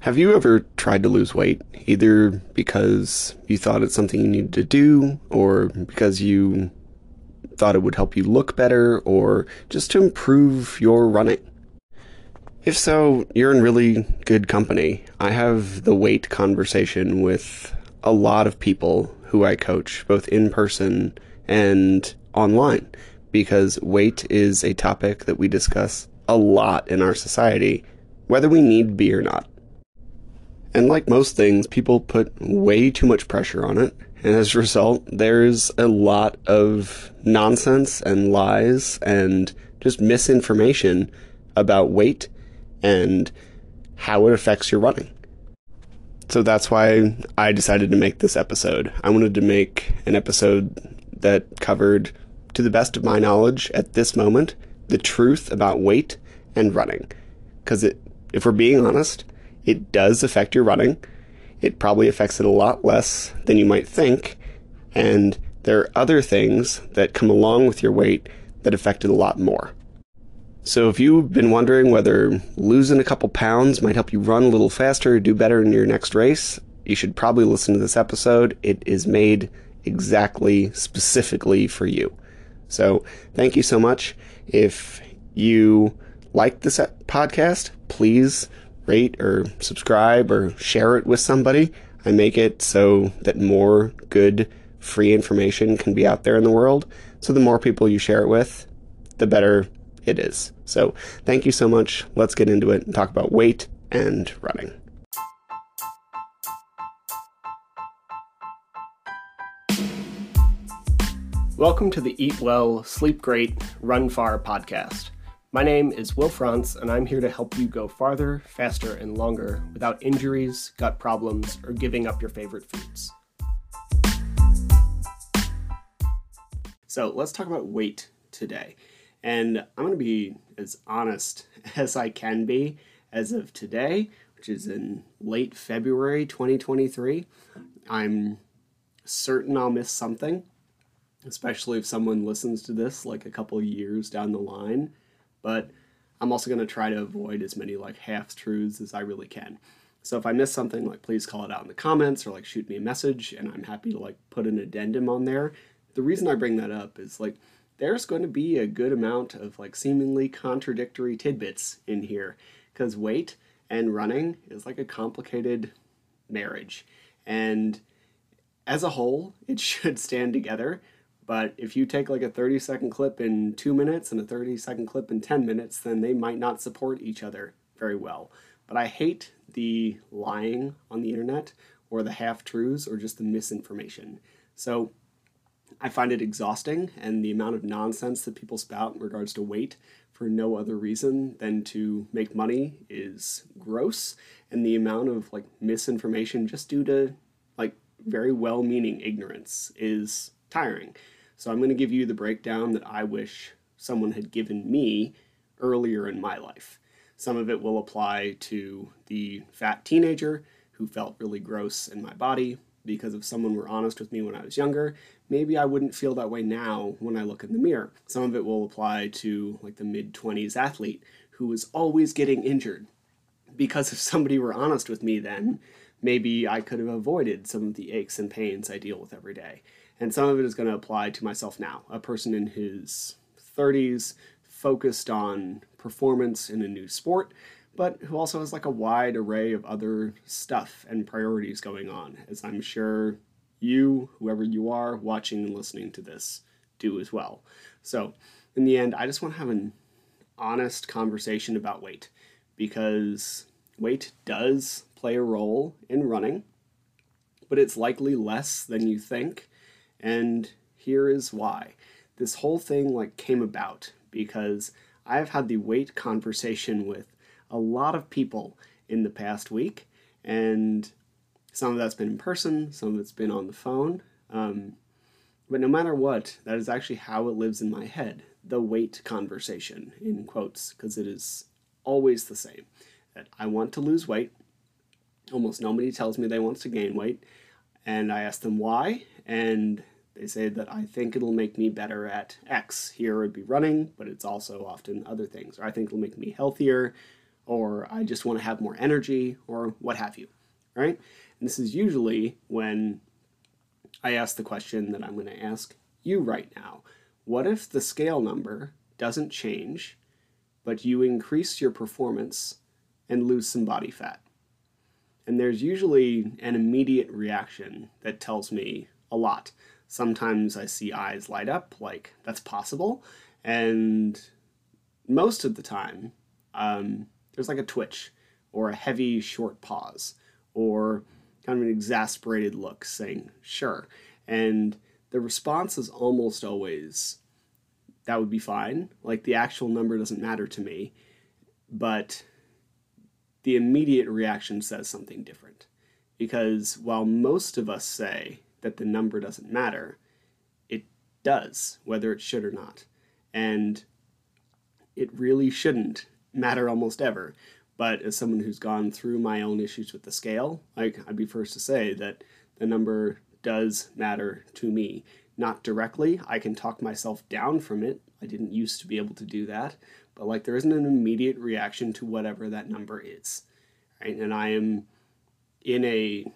Have you ever tried to lose weight, either because you thought it's something you needed to do, or because you thought it would help you look better, or just to improve your running? If so, you're in really good company. I have the weight conversation with a lot of people who I coach, both in person and online, because weight is a topic that we discuss a lot in our society, whether we need to be or not. And like most things, people put way too much pressure on it. And as a result, there's a lot of nonsense and lies and just misinformation about weight and how it affects your running. So that's why I decided to make this episode. I wanted to make an episode that covered, to the best of my knowledge at this moment, the truth about weight and running. Because if we're being honest, it does affect your running. It probably affects it a lot less than you might think. And there are other things that come along with your weight that affect it a lot more. So if you've been wondering whether losing a couple pounds might help you run a little faster or do better in your next race, you should probably listen to this episode. It is made exactly specifically for you. So thank you so much. If you like this podcast, please rate or subscribe or share it with somebody. I make it so that more good free information can be out there in the world. So the more people you share it with, the better it is. So thank you so much. Let's get into it and talk about weight and running. Welcome to the Eat Well, Sleep Great, Run Far podcast. My name is Will Frantz, and I'm here to help you go farther, faster, and longer without injuries, gut problems, or giving up your favorite foods. So let's talk about weight today. And I'm going to be as honest as I can be as of today, which is in late February 2023. I'm certain I'll miss something, especially if someone listens to this like a couple years down the line but I'm also going to try to avoid as many like half truths as I really can. So if I miss something, like please call it out in the comments or like shoot me a message, and I'm happy to like put an addendum on there. The reason I bring that up is like there's going to be a good amount of like seemingly contradictory tidbits in here because weight and running is like a complicated marriage, and as a whole, it should stand together. But if you take like a 30 second clip in two minutes and a 30 second clip in 10 minutes, then they might not support each other very well. But I hate the lying on the internet or the half truths or just the misinformation. So I find it exhausting, and the amount of nonsense that people spout in regards to weight for no other reason than to make money is gross, and the amount of like misinformation just due to like very well meaning ignorance is tiring. So I'm going to give you the breakdown that I wish someone had given me earlier in my life. Some of it will apply to the fat teenager who felt really gross in my body because if someone were honest with me when I was younger, maybe I wouldn't feel that way now when I look in the mirror. Some of it will apply to like the mid 20s athlete who was always getting injured because if somebody were honest with me then, maybe I could have avoided some of the aches and pains I deal with every day and some of it is going to apply to myself now, a person in his 30s, focused on performance in a new sport, but who also has like a wide array of other stuff and priorities going on, as I'm sure you, whoever you are, watching and listening to this, do as well. So, in the end, I just want to have an honest conversation about weight because weight does play a role in running, but it's likely less than you think and here is why. This whole thing like came about because I've had the weight conversation with a lot of people in the past week, and some of that's been in person, some of it's been on the phone. Um, but no matter what, that is actually how it lives in my head the weight conversation, in quotes, because it is always the same. That I want to lose weight. Almost nobody tells me they want to gain weight. And I ask them why, and they say that I think it'll make me better at X. Here would be running, but it's also often other things. Or I think it'll make me healthier. or I just want to have more energy, or what have you, right? And this is usually when I ask the question that I'm going to ask you right now. What if the scale number doesn't change, but you increase your performance and lose some body fat? And there's usually an immediate reaction that tells me a lot. Sometimes I see eyes light up, like that's possible. And most of the time, um, there's like a twitch or a heavy, short pause or kind of an exasperated look saying, sure. And the response is almost always, that would be fine. Like the actual number doesn't matter to me. But the immediate reaction says something different. Because while most of us say that the number doesn't matter, it does, whether it should or not. And it really shouldn't matter almost ever. But as someone who's gone through my own issues with the scale, like I'd be first to say that the number does matter to me. Not directly, I can talk myself down from it. I didn't used to be able to do that, but like there isn't an immediate reaction to whatever that number is. Right? And I am in a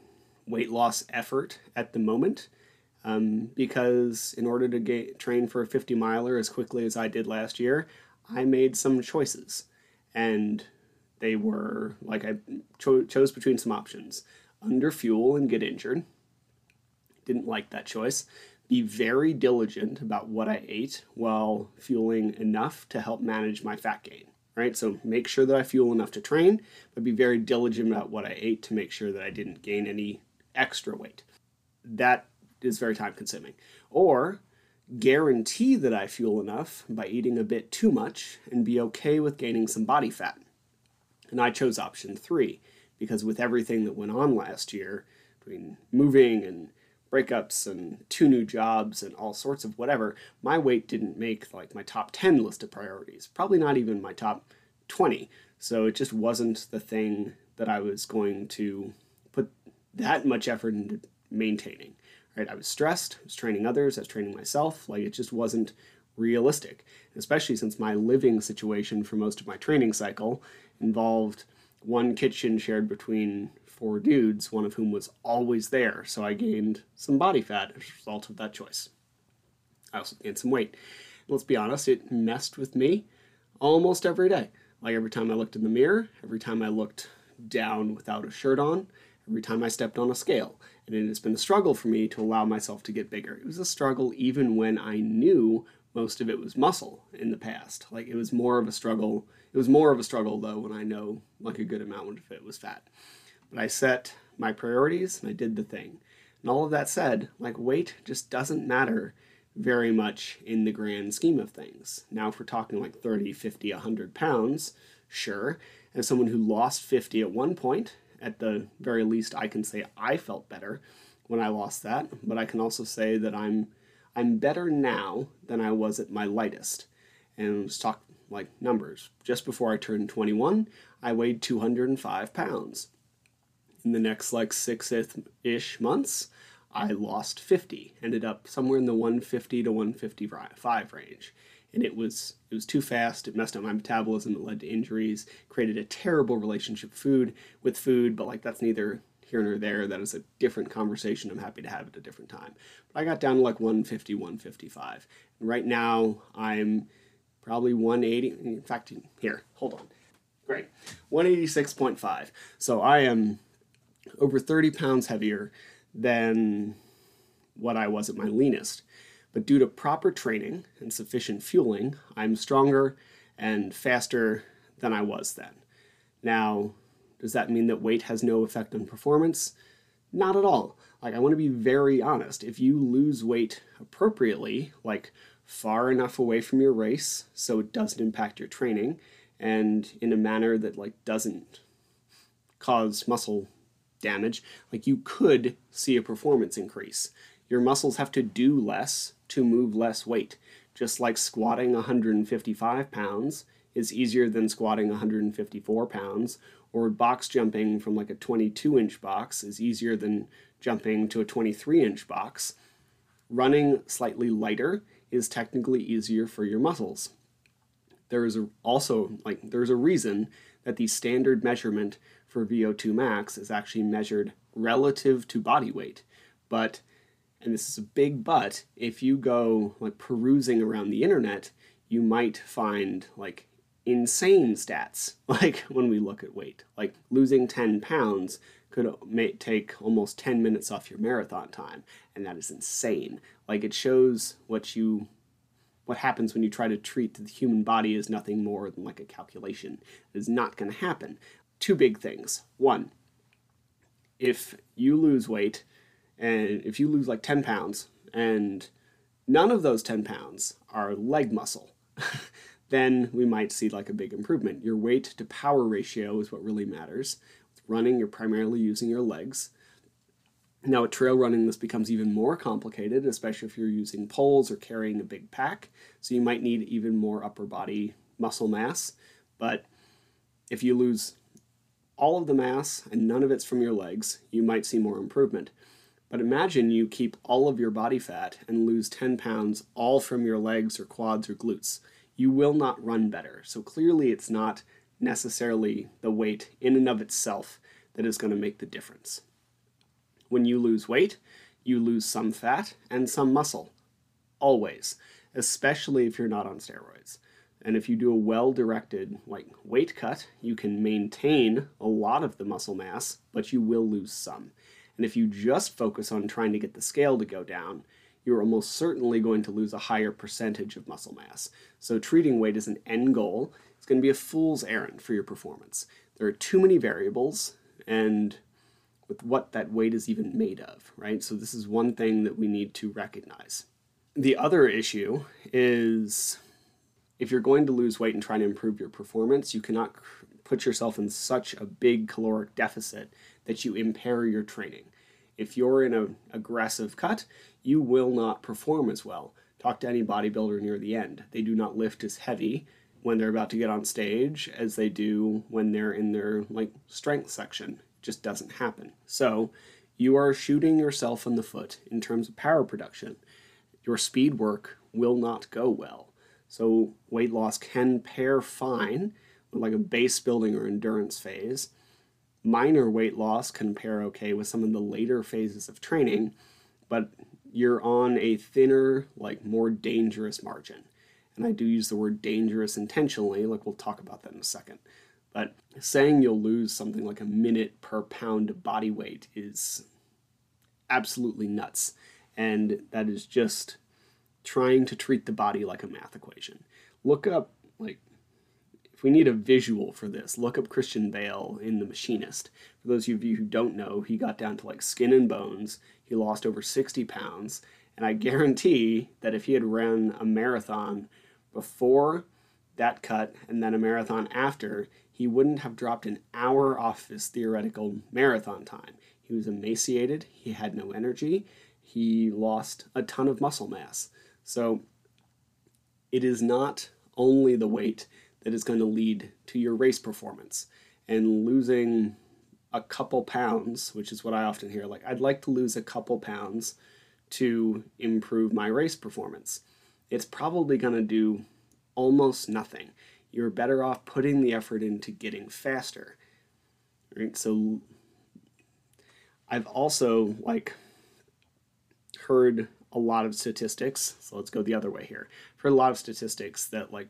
weight loss effort at the moment um, because in order to get, train for a 50 miler as quickly as I did last year, I made some choices. And they were like I cho- chose between some options under fuel and get injured. Didn't like that choice. Be very diligent about what I ate while fueling enough to help manage my fat gain. Right? So make sure that I fuel enough to train, but be very diligent about what I ate to make sure that I didn't gain any extra weight. That is very time consuming. Or guarantee that I fuel enough by eating a bit too much and be okay with gaining some body fat. And I chose option three because with everything that went on last year, between moving and breakups and two new jobs and all sorts of whatever, my weight didn't make like my top 10 list of priorities, probably not even my top 20. So it just wasn't the thing that I was going to that much effort into maintaining. Right? I was stressed, I was training others, I was training myself. Like it just wasn't realistic, especially since my living situation for most of my training cycle involved one kitchen shared between four dudes, one of whom was always there. So I gained some body fat as a result of that choice. I also gained some weight. Let's be honest, it messed with me almost every day. Like every time I looked in the mirror, every time I looked down without a shirt on, every time I stepped on a scale. And it has been a struggle for me to allow myself to get bigger. It was a struggle even when I knew most of it was muscle in the past. Like it was more of a struggle. It was more of a struggle though when I know like a good amount of it was fat. But I set my priorities and I did the thing. And all of that said, like weight just doesn't matter very much in the grand scheme of things. Now, if we're talking like 30, 50, 100 pounds, sure. As someone who lost 50 at one point, at the very least, I can say I felt better when I lost that. But I can also say that I'm I'm better now than I was at my lightest. And let's talk like numbers. Just before I turned 21, I weighed 205 pounds. In the next like six ish months, I lost 50, ended up somewhere in the 150 to 155 range. And it was it was too fast. It messed up my metabolism. It led to injuries. Created a terrible relationship food with food. But like that's neither here nor there. That is a different conversation. I'm happy to have it a different time. But I got down to like 150, 155. And right now I'm probably 180. In fact, here, hold on. Great. 186.5. So I am over 30 pounds heavier than what I was at my leanest. But due to proper training and sufficient fueling, I'm stronger and faster than I was then. Now, does that mean that weight has no effect on performance? Not at all. Like, I want to be very honest. If you lose weight appropriately, like far enough away from your race so it doesn't impact your training, and in a manner that like doesn't cause muscle damage, like you could see a performance increase. Your muscles have to do less to move less weight. Just like squatting 155 pounds is easier than squatting 154 pounds, or box jumping from like a 22 inch box is easier than jumping to a 23 inch box. Running slightly lighter is technically easier for your muscles. There is also like there's a reason that the standard measurement for VO2 max is actually measured relative to body weight. But, and this is a big but, if you go like perusing around the internet, you might find like insane stats, like when we look at weight. Like losing 10 pounds could take almost 10 minutes off your marathon time, and that is insane. Like it shows what you what happens when you try to treat the human body as nothing more than like a calculation. It is not going to happen. Two big things. One, if you lose weight, and if you lose like 10 pounds, and none of those 10 pounds are leg muscle, then we might see like a big improvement. Your weight to power ratio is what really matters. With running, you're primarily using your legs. Now, at trail running, this becomes even more complicated, especially if you're using poles or carrying a big pack. So you might need even more upper body muscle mass. But if you lose all of the mass and none of it's from your legs, you might see more improvement. But imagine you keep all of your body fat and lose 10 pounds all from your legs or quads or glutes you will not run better. So clearly, it's not necessarily the weight in and of itself that is going to make the difference. When you lose weight, you lose some fat and some muscle. Always, especially if you're not on steroids. And if you do a well directed like weight cut, you can maintain a lot of the muscle mass, but you will lose some. And if you just focus on trying to get the scale to go down, you're almost certainly going to lose a higher percentage of muscle mass. So treating weight as an end goal is going to be a fool's errand for your performance. There are too many variables and with what that weight is even made of, right? So this is one thing that we need to recognize. The other issue is if you're going to lose weight and try to improve your performance, you cannot put yourself in such a big caloric deficit that you impair your training. If you're in an aggressive cut, you will not perform as well. Talk to any bodybuilder near the end. They do not lift as heavy when they're about to get on stage as they do when they're in their like strength section. It just doesn't happen. So, you are shooting yourself in the foot in terms of power production. Your speed work will not go well. So, weight loss can pair fine like a base building or endurance phase minor weight loss can pair okay with some of the later phases of training, but you're on a thinner, like more dangerous margin. And I do use the word dangerous intentionally, like we'll talk about that in a second. But saying you'll lose something like a minute per pound of body weight is absolutely nuts. And that is just trying to treat the body like a math equation. Look up like we need a visual for this, look up Christian Bale in The Machinist. For those of you who don't know, he got down to like skin and bones. He lost over 60 pounds. And I guarantee that if he had run a marathon before that cut and then a marathon after, he wouldn't have dropped an hour off his theoretical marathon time. He was emaciated, he had no energy, he lost a ton of muscle mass. So it is not only the weight that is going to lead to your race performance. And losing a couple pounds, which is what I often hear, like, I'd like to lose a couple pounds to improve my race performance. It's probably going to do almost nothing. You're better off putting the effort into getting faster. Right? So I've also like heard a lot of statistics. So let's go the other way here. I've heard a lot of statistics that like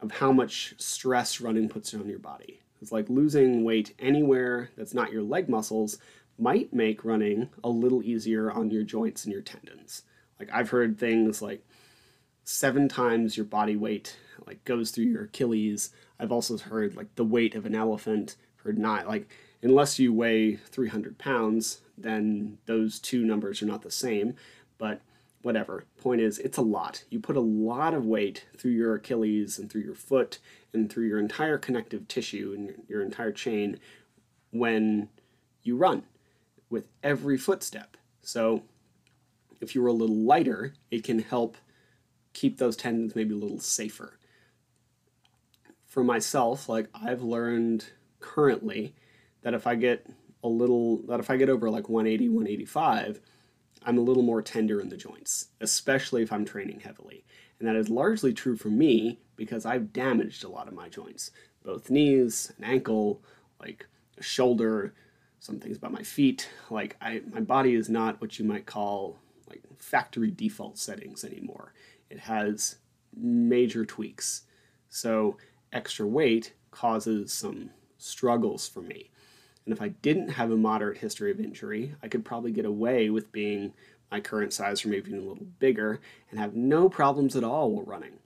of how much stress running puts on your body. It's like losing weight anywhere that's not your leg muscles might make running a little easier on your joints and your tendons. Like I've heard things like seven times your body weight like goes through your Achilles. I've also heard like the weight of an elephant. Heard not like unless you weigh 300 pounds, then those two numbers are not the same. But whatever. Point is, it's a lot. You put a lot of weight through your Achilles and through your foot and through your entire connective tissue and your entire chain when you run with every footstep. So if you're a little lighter, it can help keep those tendons maybe a little safer. For myself, like I've learned currently that if I get a little that if I get over like 180, 185, I'm a little more tender in the joints, especially if I'm training heavily. And that is largely true for me because I've damaged a lot of my joints. both knees, an ankle, like a shoulder, some things about my feet. Like I, my body is not what you might call like factory default settings anymore. It has major tweaks. So extra weight causes some struggles for me. And if I didn't have a moderate history of injury, I could probably get away with being my current size or maybe even a little bigger and have no problems at all while running.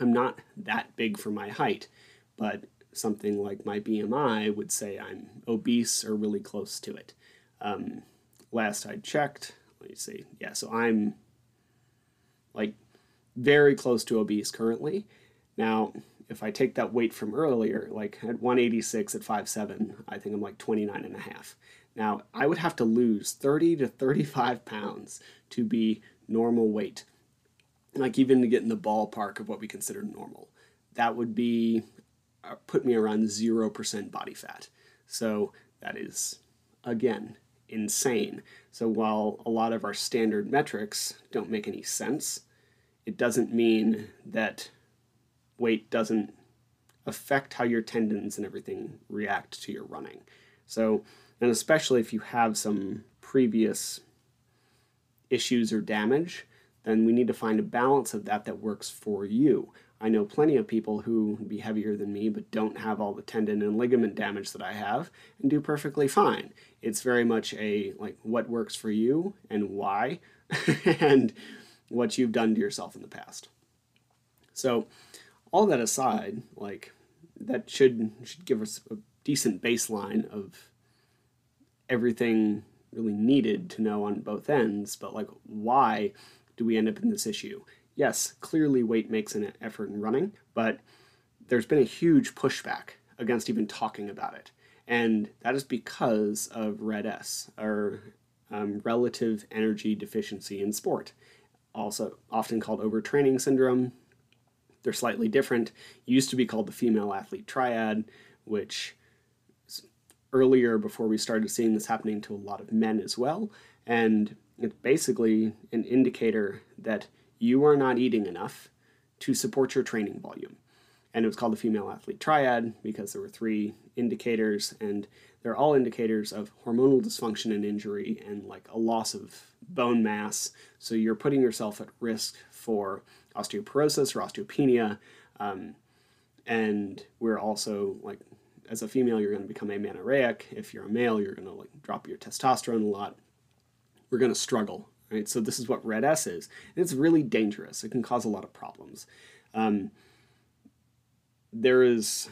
I'm not that big for my height, but something like my BMI would say I'm obese or really close to it. Um, last I checked, let me see, yeah, so I'm like very close to obese currently. Now, if I take that weight from earlier, like at 186 at 5'7, I think I'm like 29 and a half. Now, I would have to lose 30 to 35 pounds to be normal weight. Like even to get in the ballpark of what we consider normal. That would be uh, put me around 0% body fat. So that is again insane. So while a lot of our standard metrics don't make any sense, it doesn't mean that weight doesn't affect how your tendons and everything react to your running. So, and especially if you have some previous issues or damage, then we need to find a balance of that that works for you. I know plenty of people who be heavier than me but don't have all the tendon and ligament damage that I have and do perfectly fine. It's very much a like what works for you and why and what you've done to yourself in the past. So, all that aside, like that should should give us a decent baseline of everything really needed to know on both ends, but like why do we end up in this issue? Yes, clearly weight makes an effort in running, but there's been a huge pushback against even talking about it. And that is because of RED-S, or um, relative energy deficiency in sport, also often called overtraining syndrome, they're slightly different. It used to be called the female athlete triad, which earlier before we started seeing this happening to a lot of men as well. And it's basically an indicator that you are not eating enough to support your training volume. And it was called the female athlete triad because there were three indicators, and they're all indicators of hormonal dysfunction and injury and like a loss of bone mass. So you're putting yourself at risk for osteoporosis or osteopenia. Um, and we're also like, as a female, you're going to become amenorrheic. If you're a male, you're going to like drop your testosterone a lot. We're going to struggle, right? So this is what RED-S is. And it's really dangerous. It can cause a lot of problems. Um, there is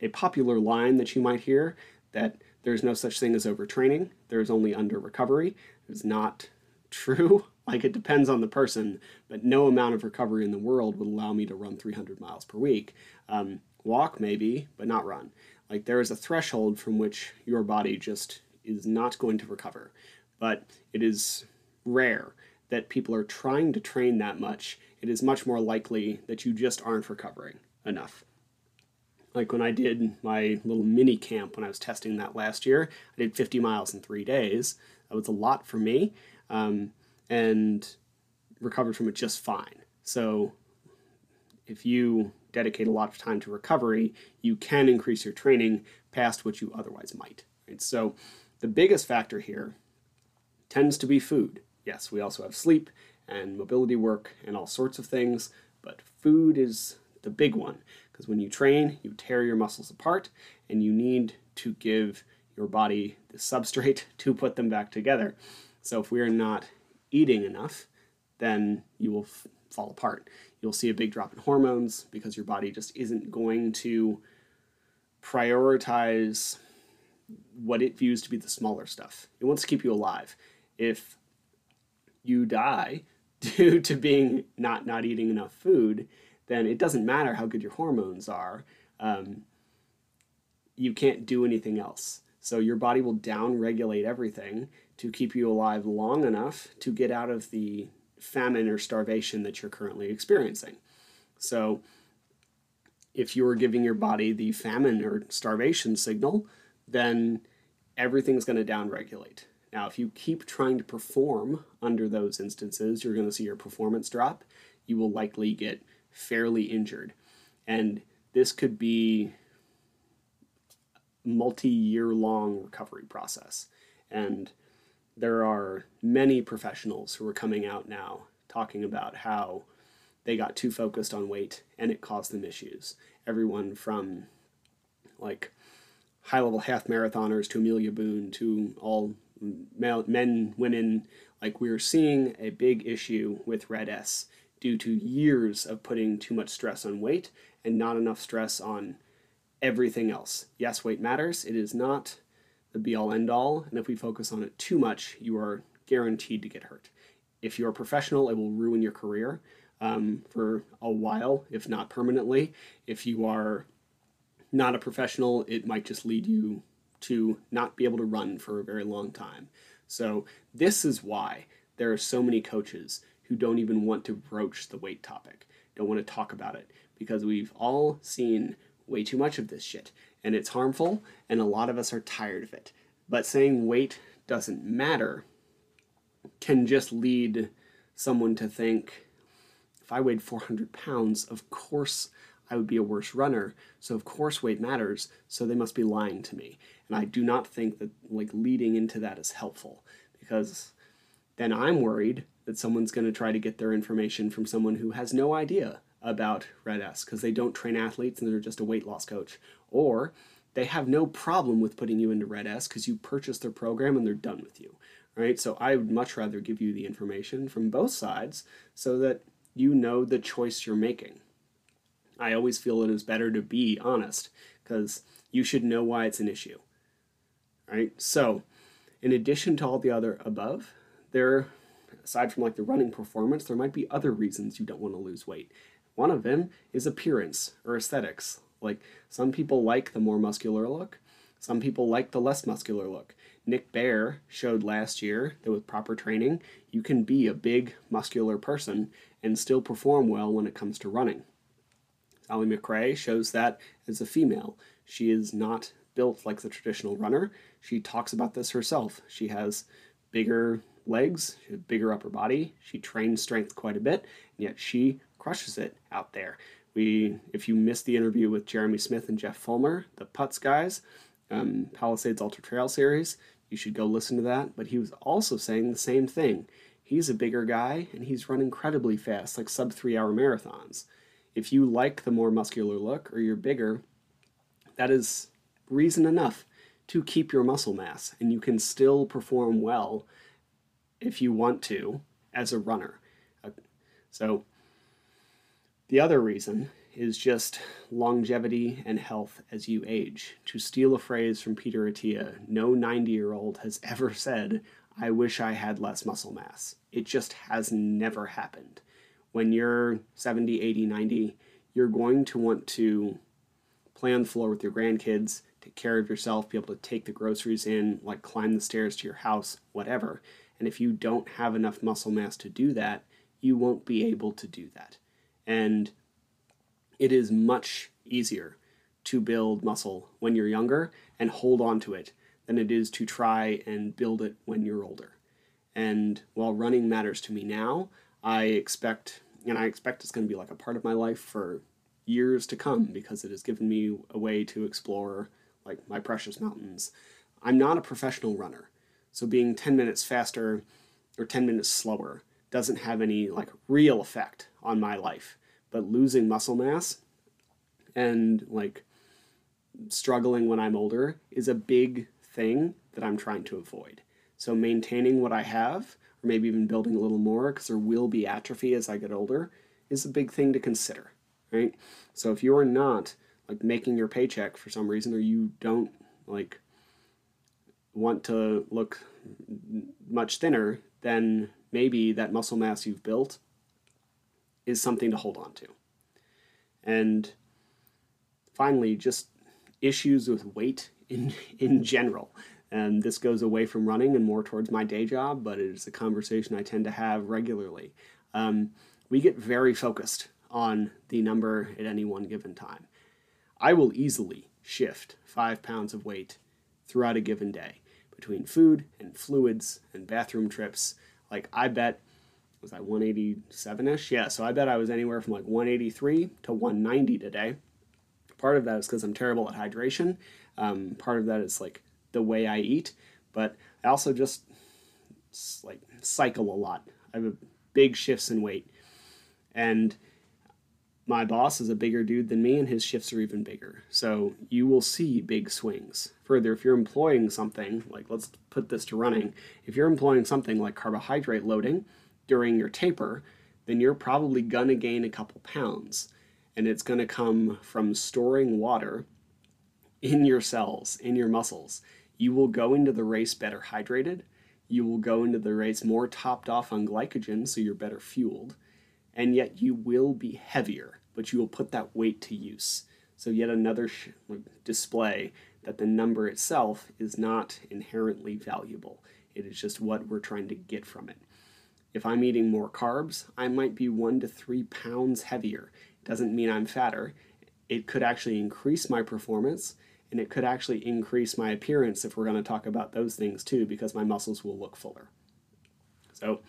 a popular line that you might hear that there's no such thing as overtraining. There's only under recovery. It's not true. Like it depends on the person, but no amount of recovery in the world would allow me to run 300 miles per week. Um, walk maybe, but not run. Like there is a threshold from which your body just is not going to recover. But it is rare that people are trying to train that much. It is much more likely that you just aren't recovering enough. Like when I did my little mini camp when I was testing that last year, I did 50 miles in three days. That was a lot for me. Um, and recovered from it just fine. So if you dedicate a lot of time to recovery, you can increase your training past what you otherwise might. Right? So the biggest factor here tends to be food. Yes, we also have sleep and mobility work and all sorts of things, but food is the big one because when you train, you tear your muscles apart and you need to give your body the substrate to put them back together. So if we are not eating enough, then you will f- fall apart. You'll see a big drop in hormones because your body just isn't going to prioritize what it views to be the smaller stuff. It wants to keep you alive. If you die due to being not not eating enough food, then it doesn't matter how good your hormones are. Um, you can't do anything else. So your body will down regulate everything to keep you alive long enough to get out of the famine or starvation that you're currently experiencing. So, if you're giving your body the famine or starvation signal, then everything's going to downregulate. Now, if you keep trying to perform under those instances, you're going to see your performance drop. You will likely get fairly injured. And this could be multi-year long recovery process and there are many professionals who are coming out now talking about how they got too focused on weight and it caused them issues everyone from like high level half marathoners to Amelia Boone to all men women like we're seeing a big issue with RED-S due to years of putting too much stress on weight and not enough stress on everything else. Yes, weight matters. It is not the be all end all. And if we focus on it too much, you are guaranteed to get hurt. If you're a professional, it will ruin your career um, for a while, if not permanently. If you are not a professional, it might just lead you to not be able to run for a very long time. So, this is why there are so many coaches who don't even want to broach the weight topic, don't want to talk about it, because we've all seen way too much of this shit and it's harmful and a lot of us are tired of it. But saying weight doesn't matter can just lead someone to think if I weighed 400 pounds, of course I would be a worse runner. So of course weight matters. So they must be lying to me. And I do not think that like leading into that is helpful because then I'm worried that someone's going to try to get their information from someone who has no idea about RED-S because they don't train athletes and they're just a weight loss coach. Or they have no problem with putting you into RED-S because you purchased their program and they're done with you. Right? So I would much rather give you the information from both sides so that you know the choice you're making. I always feel it is better to be honest because you should know why it's an issue. Right? So, in addition to all the other above, there aside from like the running performance, there might be other reasons you don't want to lose weight. One of them is appearance or aesthetics. Like some people like the more muscular look, some people like the less muscular look. Nick Bare showed last year that with proper training, you can be a big, muscular person and still perform well when it comes to running. Sally McRae shows that as a female. She is not built like the traditional runner. She talks about this herself. She has bigger legs, bigger upper body. She trains strength quite a bit, and yet she crushes it out there. We, if you missed the interview with Jeremy Smith and Jeff Fullmer, the PUTS guys, um, Palisades Ultra Trail Series, you should go listen to that. But he was also saying the same thing. He's a bigger guy and he's run incredibly fast, like sub three hour marathons. If you like the more muscular look or you're bigger, that is reason enough to keep your muscle mass and you can still perform well if you want to as a runner. Uh, so the other reason is just longevity and health as you age. To steal a phrase from Peter Attia, no 90 year old has ever said, I wish I had less muscle mass. It just has never happened. When you're 70, 80, 90, you're going to want to play on the floor with your grandkids, take care of yourself, be able to take the groceries in, like climb the stairs to your house, whatever. And if you don't have enough muscle mass to do that, you won't be able to do that. And it is much easier to build muscle when you're younger and hold on to it than it is to try and build it when you're older. And while running matters to me now, I expect, and I expect it's going to be like a part of my life for years to come because it has given me a way to explore like my precious mountains. I'm not a professional runner, so being 10 minutes faster or 10 minutes slower doesn't have any like real effect on my life. But losing muscle mass and like struggling when I'm older is a big thing that I'm trying to avoid. So maintaining what I have, or maybe even building a little more, because there will be atrophy as I get older, is a big thing to consider, right? So if you're not like making your paycheck for some reason, or you don't like want to look much thinner, then maybe that muscle mass you've built is something to hold on to. And finally, just issues with weight in, in general. And this goes away from running and more towards my day job, but it is a conversation I tend to have regularly. Um, we get very focused on the number at any one given time. I will easily shift five pounds of weight throughout a given day between food and fluids and bathroom trips. Like, I bet was that 187 ish? Yeah, so I bet I was anywhere from like 183 to 190 today. Part of that is because I'm terrible at hydration. Um, part of that is like the way I eat, but I also just like cycle a lot. I have big shifts in weight, and my boss is a bigger dude than me, and his shifts are even bigger. So you will see big swings. Further, if you're employing something like let's put this to running, if you're employing something like carbohydrate loading during your taper, then you're probably gonna gain a couple pounds, and it's gonna come from storing water in your cells, in your muscles. You will go into the race better hydrated. You will go into the race more topped off on glycogen, so you're better fueled. And yet you will be heavier, but you will put that weight to use. So, yet another sh- display that the number itself is not inherently valuable. It is just what we're trying to get from it. If I'm eating more carbs, I might be one to three pounds heavier. It doesn't mean I'm fatter. It could actually increase my performance and it could actually increase my appearance if we're going to talk about those things too, because my muscles will look fuller. So,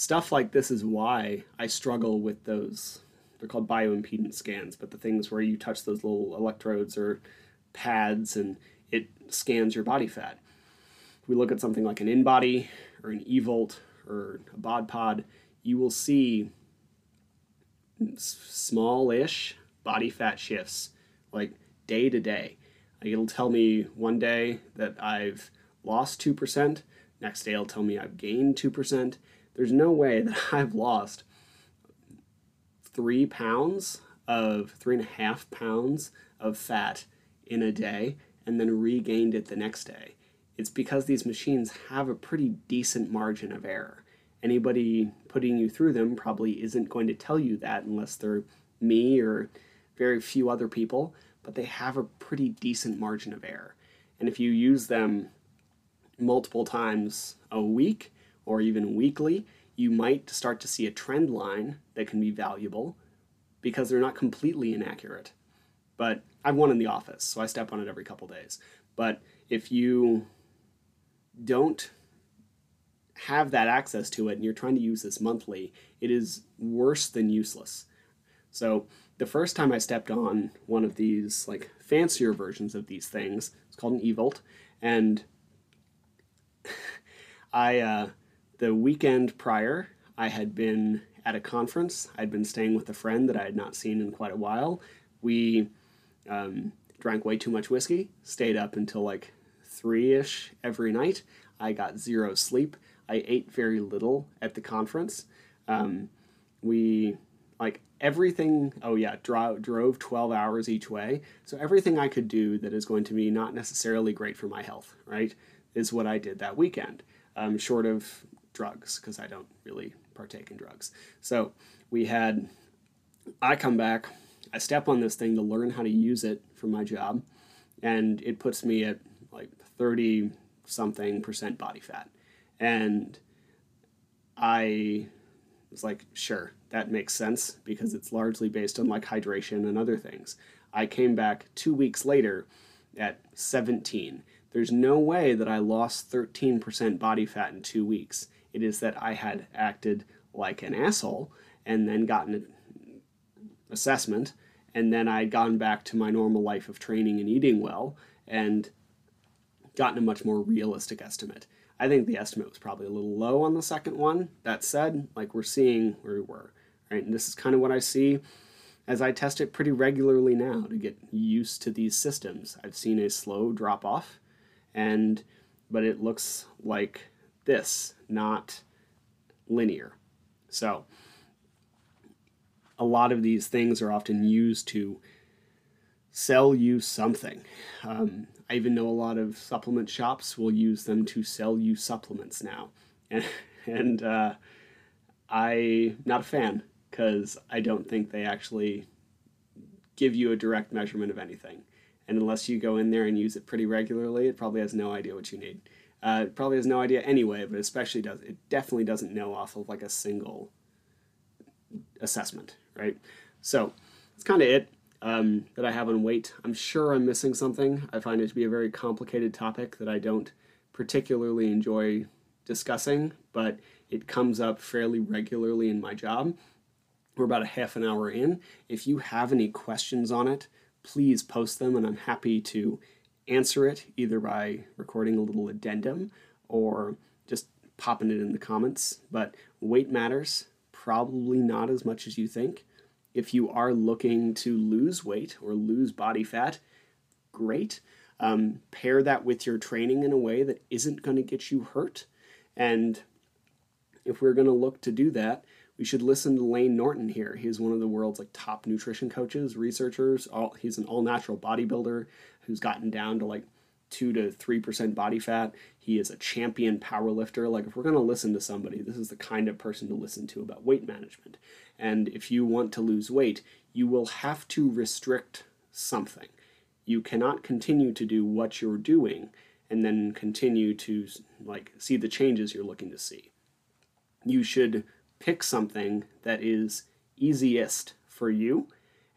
stuff like this is why I struggle with those. They're called bioimpedance scans, but the things where you touch those little electrodes or pads and it scans your body fat. If we look at something like an InBody or an eVolt or a bod pod, you will see small-ish body fat shifts like day to day It'll tell me one day that I've lost 2%, next day it'll tell me I've gained 2%. There's no way that I've lost three pounds of, three and a half pounds of fat in a day and then regained it the next day. It's because these machines have a pretty decent margin of error. Anybody putting you through them probably isn't going to tell you that unless they're me or very few other people but they have a pretty decent margin of error. And if you use them multiple times a week or even weekly, you might start to see a trend line that can be valuable because they're not completely inaccurate. But I've one in the office, so I step on it every couple days. But if you don't have that access to it and you're trying to use this monthly, it is worse than useless. So the first time I stepped on one of these like fancier versions of these things, it's called an eVolt, and I uh, the weekend prior I had been at a conference. I'd been staying with a friend that I had not seen in quite a while. We um, drank way too much whiskey, stayed up until like three ish every night. I got zero sleep. I ate very little at the conference. Um, we like everything oh yeah dro- drove 12 hours each way so everything i could do that is going to be not necessarily great for my health right is what i did that weekend um, short of drugs because i don't really partake in drugs so we had i come back i step on this thing to learn how to use it for my job and it puts me at like 30 something percent body fat and i was like sure that makes sense because it's largely based on like hydration and other things. I came back two weeks later at 17. There's no way that I lost 13% body fat in two weeks. It is that I had acted like an asshole and then gotten an assessment, and then I'd gone back to my normal life of training and eating well and gotten a much more realistic estimate. I think the estimate was probably a little low on the second one. That said, like we're seeing where we were. Right? And this is kind of what I see as I test it pretty regularly now to get used to these systems. I've seen a slow drop off, and but it looks like this, not linear. So a lot of these things are often used to sell you something. Um, I even know a lot of supplement shops will use them to sell you supplements now, and and uh, I'm not a fan because I don't think they actually give you a direct measurement of anything. And unless you go in there and use it pretty regularly, it probably has no idea what you need. Uh, it probably has no idea anyway, but especially does it definitely doesn't know off of like a single assessment, right? So that's kind of it um, that I have on weight. I'm sure I'm missing something. I find it to be a very complicated topic that I don't particularly enjoy discussing, but it comes up fairly regularly in my job. We're about a half an hour in. If you have any questions on it, please post them and I'm happy to answer it either by recording a little addendum or just popping it in the comments. But weight matters, probably not as much as you think. If you are looking to lose weight or lose body fat, great. Um, pair that with your training in a way that isn't going to get you hurt. And if we're going to look to do that, we should listen to Layne Norton here. He's one of the world's like top nutrition coaches, researchers. All, he's an all natural bodybuilder who's gotten down to like two to three percent body fat. He is a champion power lifter. Like if we're to listen to somebody, this is the kind of person to listen to about weight management. And if you want to lose weight, you will have to restrict something. You cannot continue to do what you're doing and then continue to like see the changes you're looking to see. You should pick something that is easiest for you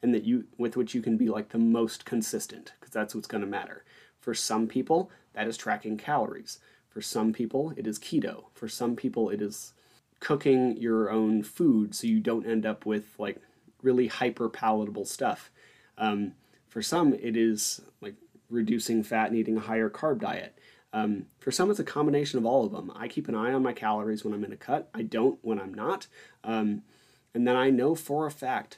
and that you with which you can be like the most consistent because that's what's going to matter. For some people, that is tracking calories. For some people, it is keto. For some people, it is cooking your own food so you don't end up with like really hyper palatable stuff. Um, for some, it is like reducing fat and eating a higher carb diet. Um, for some, it's a combination of all of them. I keep an eye on my calories when I'm in a cut. I don't when I'm not. Um, and then I know for a fact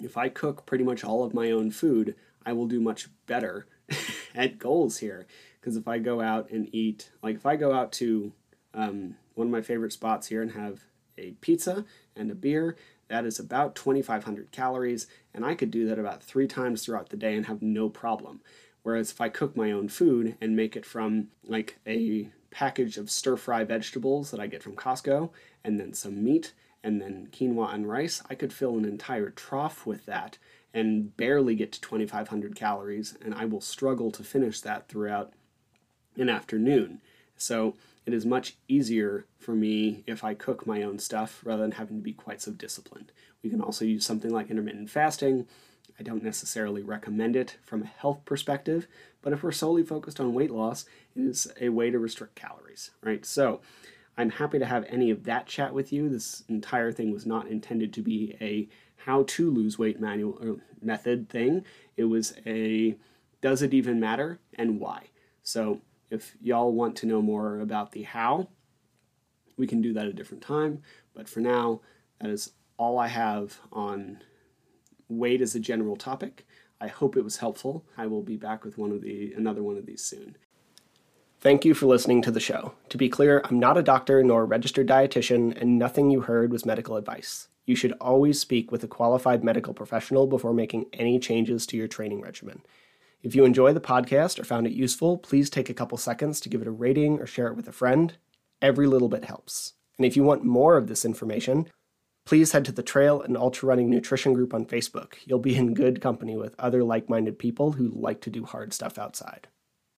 if I cook pretty much all of my own food, I will do much better at goals here. Because if I go out and eat, like if I go out to um, one of my favorite spots here and have a pizza and a beer, that is about 2,500 calories, and I could do that about three times throughout the day and have no problem. Whereas if I cook my own food and make it from like a package of stir fry vegetables that I get from Costco, and then some meat, and then quinoa and rice, I could fill an entire trough with that and barely get to 2,500 calories, and I will struggle to finish that throughout an afternoon. So it is much easier for me if I cook my own stuff rather than having to be quite so disciplined. We can also use something like intermittent fasting I don't necessarily recommend it from a health perspective, but if we're solely focused on weight loss, it is a way to restrict calories, right? So I'm happy to have any of that chat with you. This entire thing was not intended to be a how to lose weight manual or method thing. It was a does it even matter and why. So if y'all want to know more about the how, we can do that at a different time. But for now, that is all I have on weight as a general topic. I hope it was helpful. I will be back with one of the another one of these soon. Thank you for listening to the show. To be clear, I'm not a doctor nor a registered dietitian, and nothing you heard was medical advice. You should always speak with a qualified medical professional before making any changes to your training regimen. If you enjoy the podcast or found it useful, please take a couple seconds to give it a rating or share it with a friend. Every little bit helps. And if you want more of this information, Please head to the Trail and Ultra Running Nutrition group on Facebook. You'll be in good company with other like minded people who like to do hard stuff outside.